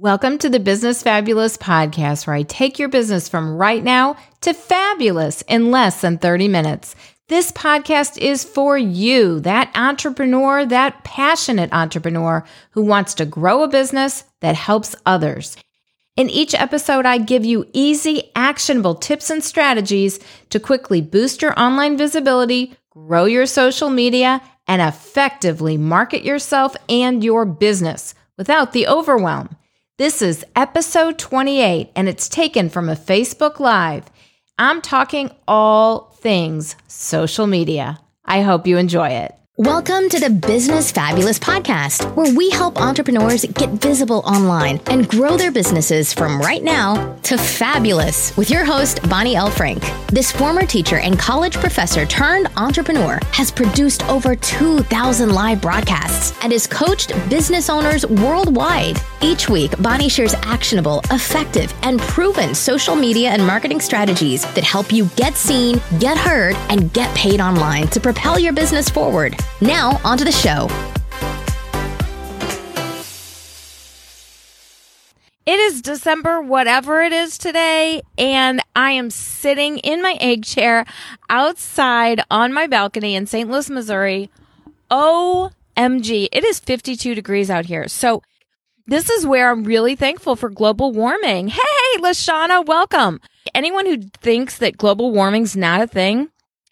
Welcome to the Business Fabulous podcast, where I take your business from right now to fabulous in less than 30 minutes. This podcast is for you, that entrepreneur, that passionate entrepreneur who wants to grow a business that helps others. In each episode, I give you easy, actionable tips and strategies to quickly boost your online visibility, grow your social media, and effectively market yourself and your business without the overwhelm. This is episode 28, and it's taken from a Facebook Live. I'm talking all things social media. I hope you enjoy it. Welcome to the Business Fabulous podcast, where we help entrepreneurs get visible online and grow their businesses from right now to fabulous with your host, Bonnie L. Frank. This former teacher and college professor turned entrepreneur has produced over 2,000 live broadcasts and has coached business owners worldwide. Each week, Bonnie shares actionable, effective, and proven social media and marketing strategies that help you get seen, get heard, and get paid online to propel your business forward. Now, onto the show. It is December, whatever it is today, and I am sitting in my egg chair outside on my balcony in St. Louis, Missouri. OMG, it is 52 degrees out here. So, this is where I'm really thankful for global warming. Hey, Lashana, welcome. Anyone who thinks that global warming's not a thing,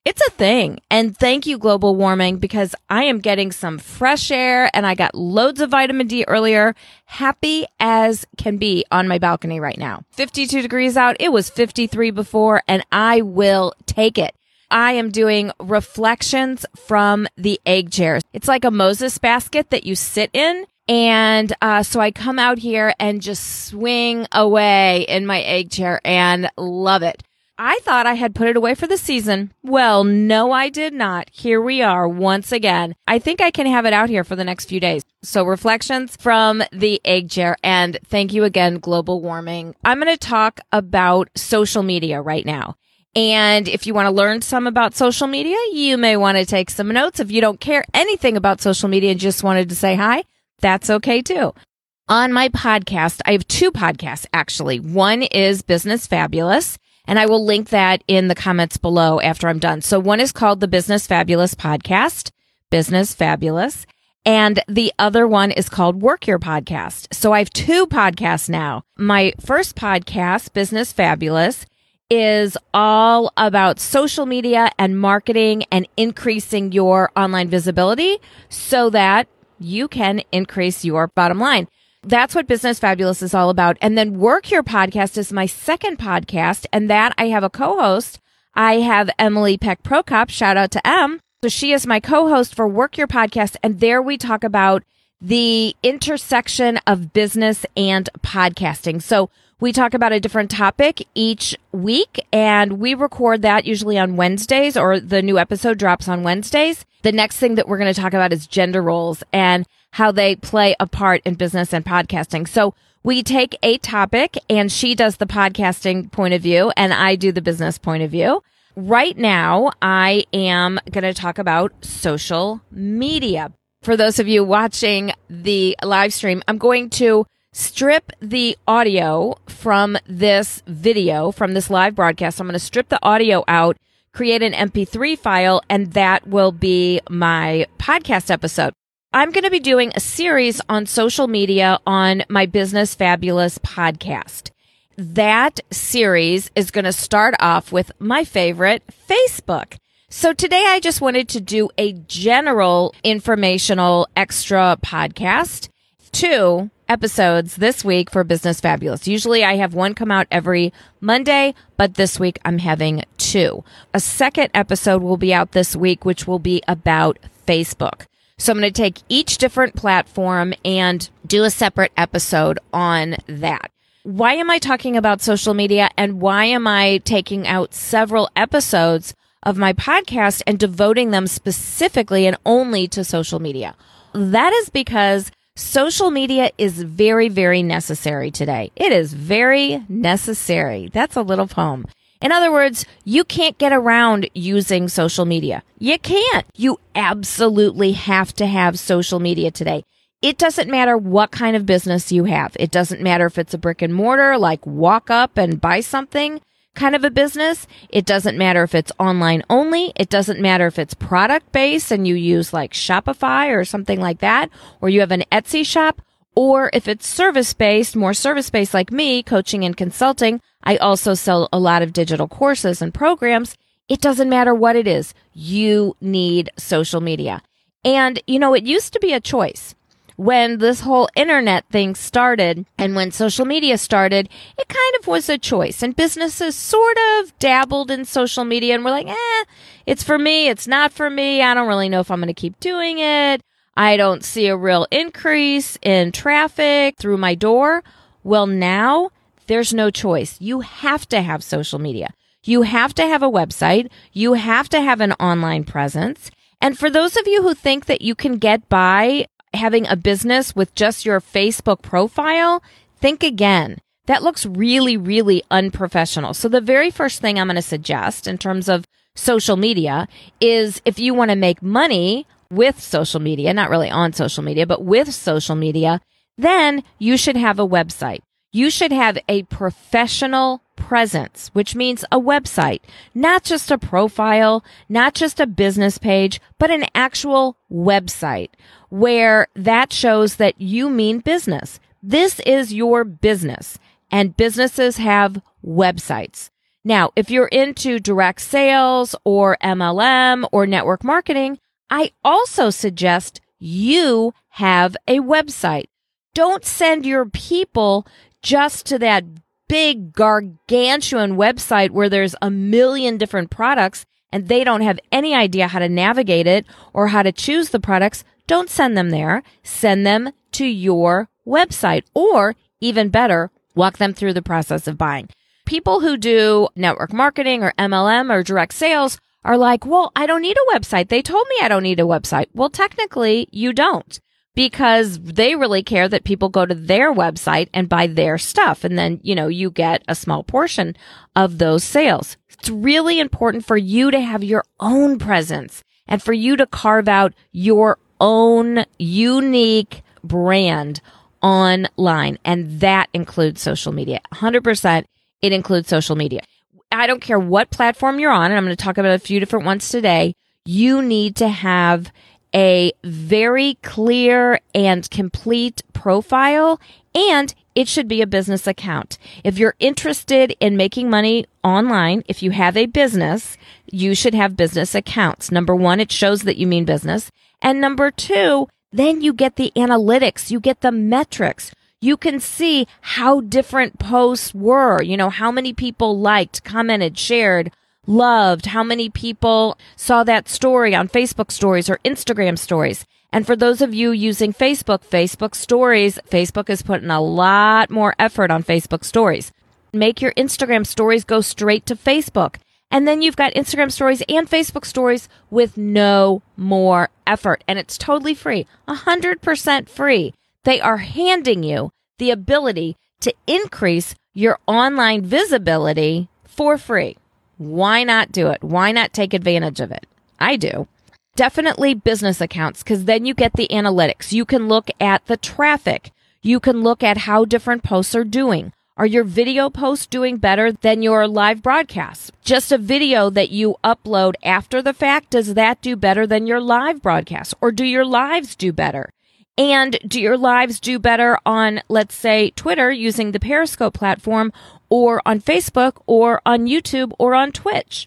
it's a thing. And thank you, global warming, because I am getting some fresh air and I got loads of vitamin D earlier. Happy as can be on my balcony right now. 52 degrees out. It was 53 before and I will take it. I am doing reflections from the egg chair. It's like a Moses basket that you sit in. And uh, so I come out here and just swing away in my egg chair and love it. I thought I had put it away for the season. Well, no, I did not. Here we are once again. I think I can have it out here for the next few days. So reflections from the egg chair and thank you again, global warming. I'm going to talk about social media right now. And if you want to learn some about social media, you may want to take some notes. If you don't care anything about social media and just wanted to say hi, that's okay too. On my podcast, I have two podcasts actually. One is Business Fabulous and I will link that in the comments below after I'm done. So one is called the Business Fabulous podcast, Business Fabulous. And the other one is called Work Your Podcast. So I have two podcasts now. My first podcast, Business Fabulous, is all about social media and marketing and increasing your online visibility so that you can increase your bottom line that's what Business Fabulous is all about. And then Work Your Podcast is my second podcast. And that I have a co-host. I have Emily Peck Prokop. Shout out to Em. So she is my co-host for Work Your Podcast. And there we talk about the intersection of business and podcasting. So we talk about a different topic each week and we record that usually on Wednesdays or the new episode drops on Wednesdays. The next thing that we're going to talk about is gender roles and how they play a part in business and podcasting. So we take a topic and she does the podcasting point of view and I do the business point of view. Right now, I am going to talk about social media. For those of you watching the live stream, I'm going to strip the audio from this video, from this live broadcast. I'm going to strip the audio out, create an MP3 file, and that will be my podcast episode. I'm going to be doing a series on social media on my Business Fabulous podcast. That series is going to start off with my favorite, Facebook. So today I just wanted to do a general informational extra podcast. Two episodes this week for Business Fabulous. Usually I have one come out every Monday, but this week I'm having two. A second episode will be out this week, which will be about Facebook. So I'm going to take each different platform and do a separate episode on that. Why am I talking about social media and why am I taking out several episodes of my podcast and devoting them specifically and only to social media? That is because social media is very, very necessary today. It is very necessary. That's a little poem. In other words, you can't get around using social media. You can't. You absolutely have to have social media today. It doesn't matter what kind of business you have. It doesn't matter if it's a brick and mortar, like walk up and buy something kind of a business. It doesn't matter if it's online only. It doesn't matter if it's product based and you use like Shopify or something like that, or you have an Etsy shop, or if it's service based, more service based like me, coaching and consulting. I also sell a lot of digital courses and programs. It doesn't matter what it is. You need social media. And, you know, it used to be a choice when this whole internet thing started and when social media started, it kind of was a choice. And businesses sort of dabbled in social media and were like, eh, it's for me. It's not for me. I don't really know if I'm going to keep doing it. I don't see a real increase in traffic through my door. Well, now there's no choice. You have to have social media. You have to have a website. You have to have an online presence. And for those of you who think that you can get by having a business with just your Facebook profile, think again. That looks really, really unprofessional. So the very first thing I'm going to suggest in terms of social media is if you want to make money with social media, not really on social media, but with social media, then you should have a website. You should have a professional presence, which means a website, not just a profile, not just a business page, but an actual website where that shows that you mean business. This is your business and businesses have websites. Now, if you're into direct sales or MLM or network marketing, I also suggest you have a website. Don't send your people just to that big gargantuan website where there's a million different products and they don't have any idea how to navigate it or how to choose the products. Don't send them there. Send them to your website or even better, walk them through the process of buying. People who do network marketing or MLM or direct sales are like, well, I don't need a website. They told me I don't need a website. Well, technically you don't because they really care that people go to their website and buy their stuff. And then, you know, you get a small portion of those sales. It's really important for you to have your own presence and for you to carve out your own unique brand online. And that includes social media. 100% it includes social media. I don't care what platform you're on, and I'm going to talk about a few different ones today. You need to have a very clear and complete profile and it should be a business account. If you're interested in making money online, if you have a business, you should have business accounts. Number one, it shows that you mean business. And number two, then you get the analytics, you get the metrics. You can see how different posts were, you know, how many people liked, commented, shared, loved, how many people saw that story on Facebook stories or Instagram stories. And for those of you using Facebook, Facebook stories, Facebook is putting a lot more effort on Facebook stories. Make your Instagram stories go straight to Facebook. And then you've got Instagram stories and Facebook stories with no more effort. And it's totally free, 100% free. They are handing you the ability to increase your online visibility for free. Why not do it? Why not take advantage of it? I do. Definitely business accounts because then you get the analytics. You can look at the traffic. You can look at how different posts are doing. Are your video posts doing better than your live broadcasts? Just a video that you upload after the fact, does that do better than your live broadcast? Or do your lives do better? And do your lives do better on, let's say, Twitter using the Periscope platform or on Facebook or on YouTube or on Twitch.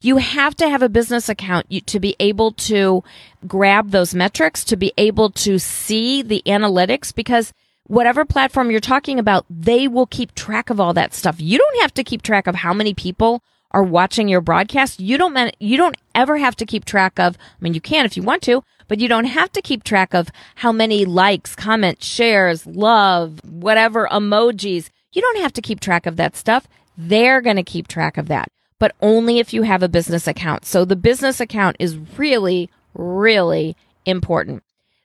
You have to have a business account to be able to grab those metrics, to be able to see the analytics because whatever platform you're talking about, they will keep track of all that stuff. You don't have to keep track of how many people are watching your broadcast. You don't, you don't ever have to keep track of, I mean, you can if you want to, but you don't have to keep track of how many likes, comments, shares, love, whatever emojis you don't have to keep track of that stuff. They're going to keep track of that, but only if you have a business account. So the business account is really, really important.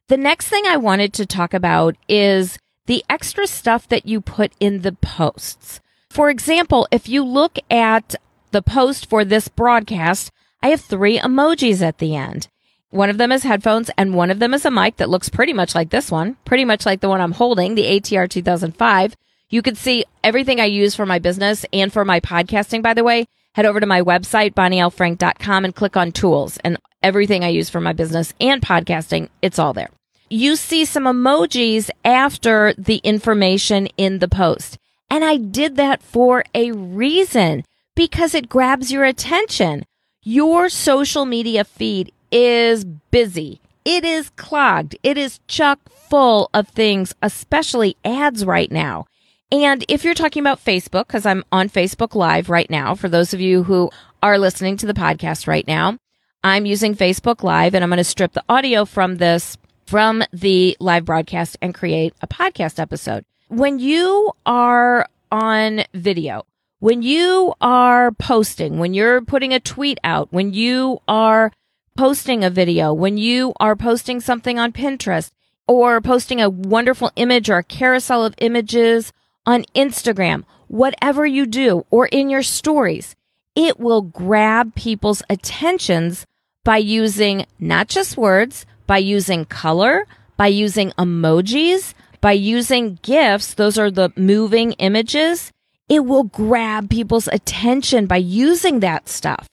The next thing I wanted to talk about is the extra stuff that you put in the posts. For example, if you look at the post for this broadcast, I have three emojis at the end. One of them is headphones and one of them is a mic that looks pretty much like this one, pretty much like the one I'm holding, the ATR 2005. You can see everything I use for my business and for my podcasting, by the way. Head over to my website, bonnielfrank.com and click on tools and everything I use for my business and podcasting. It's all there. You see some emojis after the information in the post. And I did that for a reason because it grabs your attention. Your social media feed is busy. It is clogged. It is chock full of things, especially ads right now. And if you're talking about Facebook, because I'm on Facebook Live right now, for those of you who are listening to the podcast right now, I'm using Facebook Live and I'm going to strip the audio from this, from the live broadcast and create a podcast episode. When you are on video, when you are posting, when you're putting a tweet out, when you are posting a video, when you are posting something on Pinterest or posting a wonderful image or a carousel of images on Instagram, whatever you do or in your stories, it will grab people's attentions by using not just words, by using color, by using emojis, by using GIFs. Those are the moving images. It will grab people's attention by using that stuff.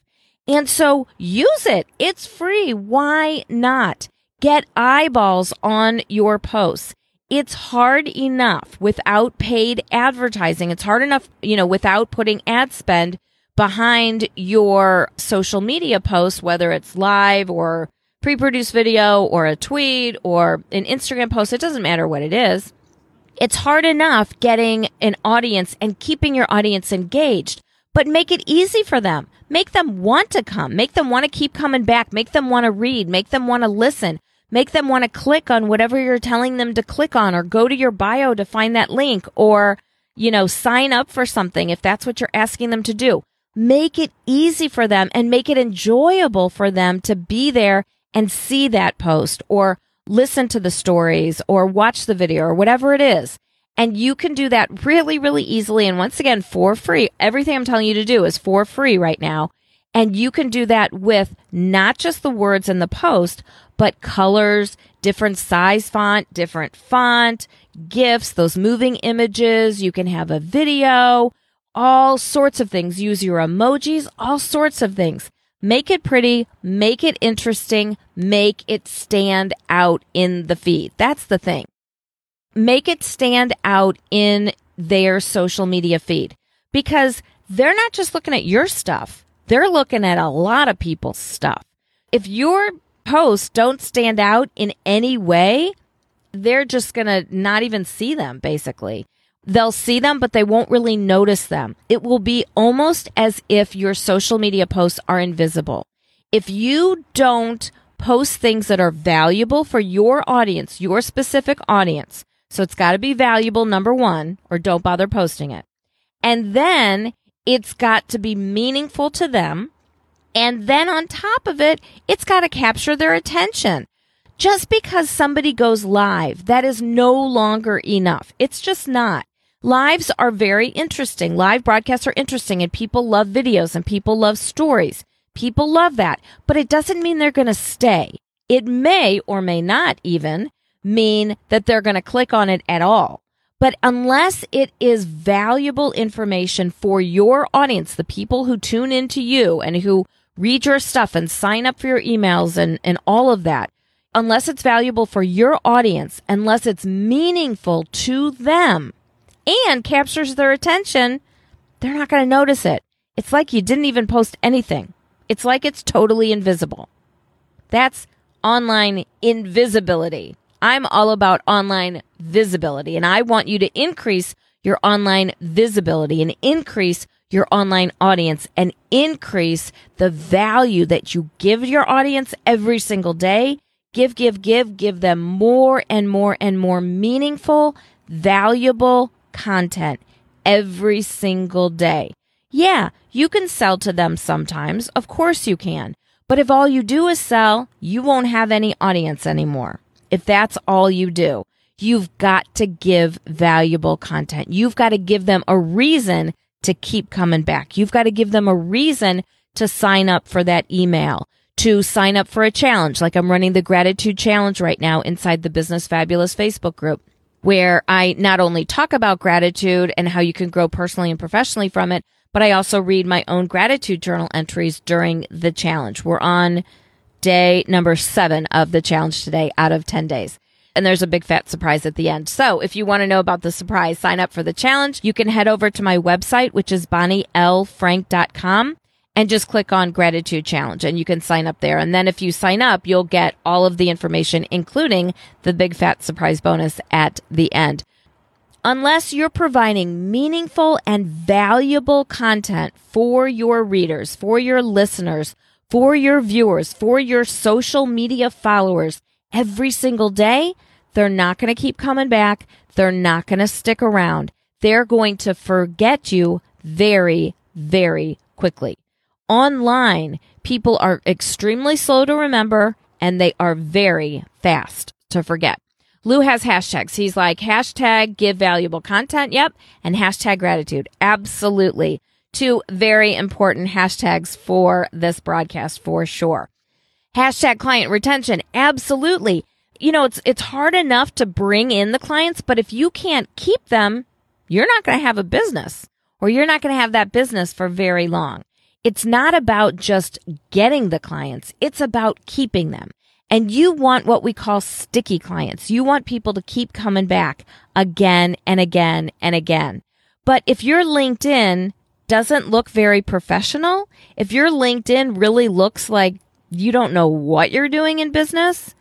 And so use it. It's free. Why not? Get eyeballs on your posts. It's hard enough without paid advertising. It's hard enough, you know, without putting ad spend behind your social media posts, whether it's live or pre-produced video or a tweet or an Instagram post. It doesn't matter what it is. It's hard enough getting an audience and keeping your audience engaged, but make it easy for them. Make them want to come. Make them want to keep coming back. Make them want to read. Make them want to listen. Make them want to click on whatever you're telling them to click on or go to your bio to find that link or, you know, sign up for something if that's what you're asking them to do. Make it easy for them and make it enjoyable for them to be there and see that post or listen to the stories or watch the video or whatever it is. And you can do that really, really easily. And once again, for free. Everything I'm telling you to do is for free right now. And you can do that with not just the words in the post, but colors, different size font, different font, GIFs, those moving images. You can have a video, all sorts of things. Use your emojis, all sorts of things. Make it pretty, make it interesting, make it stand out in the feed. That's the thing. Make it stand out in their social media feed because they're not just looking at your stuff. They're looking at a lot of people's stuff. If your posts don't stand out in any way, they're just going to not even see them basically. They'll see them, but they won't really notice them. It will be almost as if your social media posts are invisible. If you don't post things that are valuable for your audience, your specific audience, so it's got to be valuable, number one, or don't bother posting it. And then it's got to be meaningful to them. And then on top of it, it's got to capture their attention. Just because somebody goes live, that is no longer enough. It's just not. Lives are very interesting. Live broadcasts are interesting and people love videos and people love stories. People love that, but it doesn't mean they're going to stay. It may or may not even mean that they're going to click on it at all. But unless it is valuable information for your audience, the people who tune into you and who read your stuff and sign up for your emails and, and all of that, unless it's valuable for your audience, unless it's meaningful to them, and captures their attention, they're not going to notice it. It's like you didn't even post anything. It's like it's totally invisible. That's online invisibility. I'm all about online visibility and I want you to increase your online visibility and increase your online audience and increase the value that you give your audience every single day. Give, give, give, give them more and more and more meaningful, valuable content every single day. Yeah, you can sell to them sometimes. Of course you can. But if all you do is sell, you won't have any audience anymore. If that's all you do, you've got to give valuable content. You've got to give them a reason to keep coming back. You've got to give them a reason to sign up for that email, to sign up for a challenge. Like I'm running the gratitude challenge right now inside the Business Fabulous Facebook group where I not only talk about gratitude and how you can grow personally and professionally from it, but I also read my own gratitude journal entries during the challenge. We're on day number seven of the challenge today out of 10 days. And there's a big fat surprise at the end. So if you want to know about the surprise, sign up for the challenge. You can head over to my website, which is bonnielfrank.com and just click on gratitude challenge and you can sign up there. And then if you sign up, you'll get all of the information, including the big fat surprise bonus at the end. Unless you're providing meaningful and valuable content for your readers, for your listeners, for your viewers, for your social media followers every single day, they're not going to keep coming back. They're not going to stick around. They're going to forget you very, very quickly online, people are extremely slow to remember and they are very fast to forget. Lou has hashtags. He's like hashtag give valuable content. Yep. And hashtag gratitude. Absolutely. Two very important hashtags for this broadcast for sure. Hashtag client retention. Absolutely. You know, it's, it's hard enough to bring in the clients, but if you can't keep them, you're not going to have a business or you're not going to have that business for very long it's not about just getting the clients. It's about keeping them. And you want what we call sticky clients. You want people to keep coming back again and again and again. But if your LinkedIn doesn't look very professional, if your LinkedIn really looks like you don't know what you're doing in business,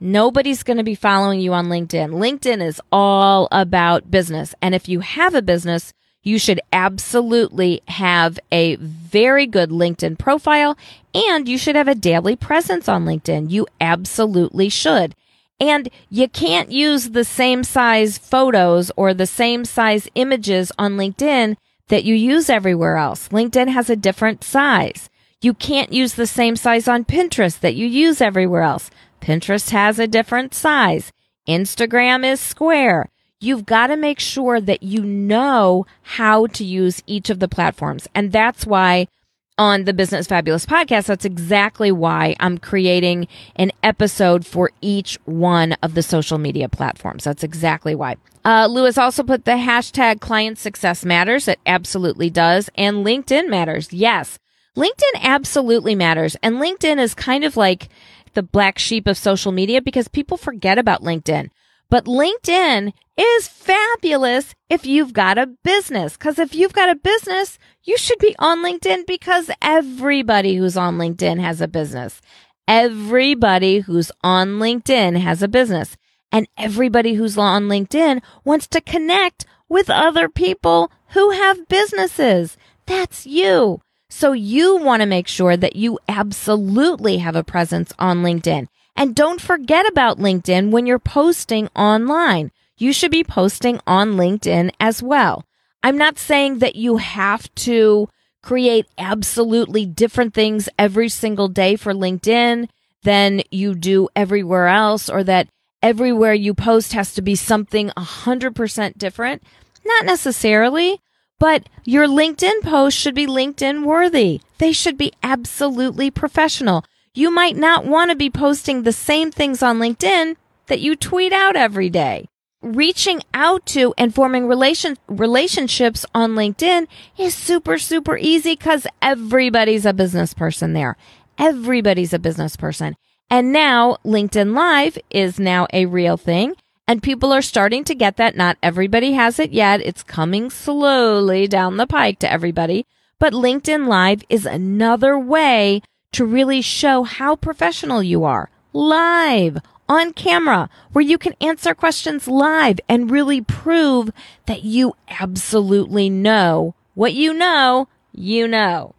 nobody's going to be following you on LinkedIn. LinkedIn is all about business. And if you have a business, you should absolutely have a very good LinkedIn profile and you should have a daily presence on LinkedIn. You absolutely should. And you can't use the same size photos or the same size images on LinkedIn that you use everywhere else. LinkedIn has a different size. You can't use the same size on Pinterest that you use everywhere else. Pinterest has a different size. Instagram is square you've got to make sure that you know how to use each of the platforms. And that's why on the Business Fabulous podcast, that's exactly why I'm creating an episode for each one of the social media platforms. That's exactly why. Uh, Lewis also put the hashtag client success matters. It absolutely does. And LinkedIn matters. Yes. LinkedIn absolutely matters. And LinkedIn is kind of like the black sheep of social media because people forget about LinkedIn. But LinkedIn is fabulous if you've got a business. Cause if you've got a business, you should be on LinkedIn because everybody who's on LinkedIn has a business. Everybody who's on LinkedIn has a business and everybody who's on LinkedIn wants to connect with other people who have businesses. That's you. So you want to make sure that you absolutely have a presence on LinkedIn. And don't forget about LinkedIn when you're posting online. You should be posting on LinkedIn as well. I'm not saying that you have to create absolutely different things every single day for LinkedIn than you do everywhere else or that everywhere you post has to be something 100% different. Not necessarily, but your LinkedIn post should be LinkedIn worthy. They should be absolutely professional you might not want to be posting the same things on LinkedIn that you tweet out every day. Reaching out to and forming relation, relationships on LinkedIn is super, super easy because everybody's a business person there. Everybody's a business person. And now LinkedIn Live is now a real thing and people are starting to get that. Not everybody has it yet. It's coming slowly down the pike to everybody, but LinkedIn Live is another way to really show how professional you are live on camera where you can answer questions live and really prove that you absolutely know what you know, you know.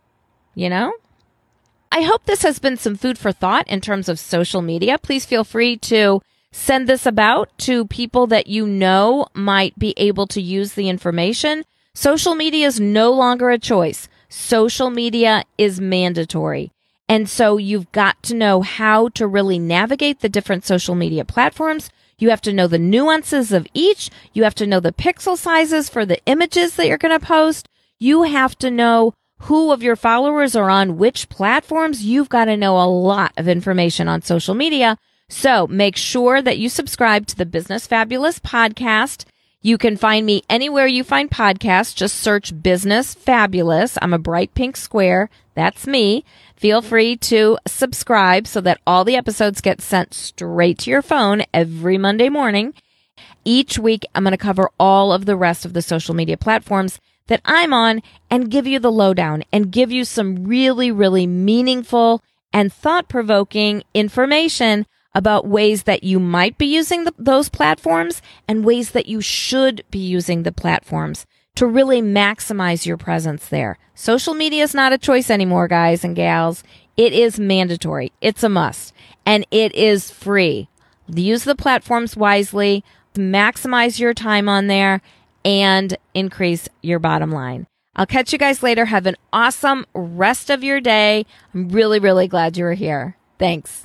You know? I hope this has been some food for thought in terms of social media. Please feel free to send this about to people that you know might be able to use the information. Social media is no longer a choice. Social media is mandatory. And so you've got to know how to really navigate the different social media platforms. You have to know the nuances of each. You have to know the pixel sizes for the images that you're going to post. You have to know who of your followers are on which platforms, you've got to know a lot of information on social media. So make sure that you subscribe to the Business Fabulous podcast. You can find me anywhere you find podcasts. Just search Business Fabulous. I'm a bright pink square. That's me. Feel free to subscribe so that all the episodes get sent straight to your phone every Monday morning. Each week, I'm going to cover all of the rest of the social media platforms that I'm on and give you the lowdown and give you some really, really meaningful and thought provoking information about ways that you might be using the, those platforms and ways that you should be using the platforms to really maximize your presence there. Social media is not a choice anymore, guys and gals. It is mandatory. It's a must and it is free. Use the platforms wisely, maximize your time on there and increase your bottom line. I'll catch you guys later. Have an awesome rest of your day. I'm really, really glad you were here. Thanks.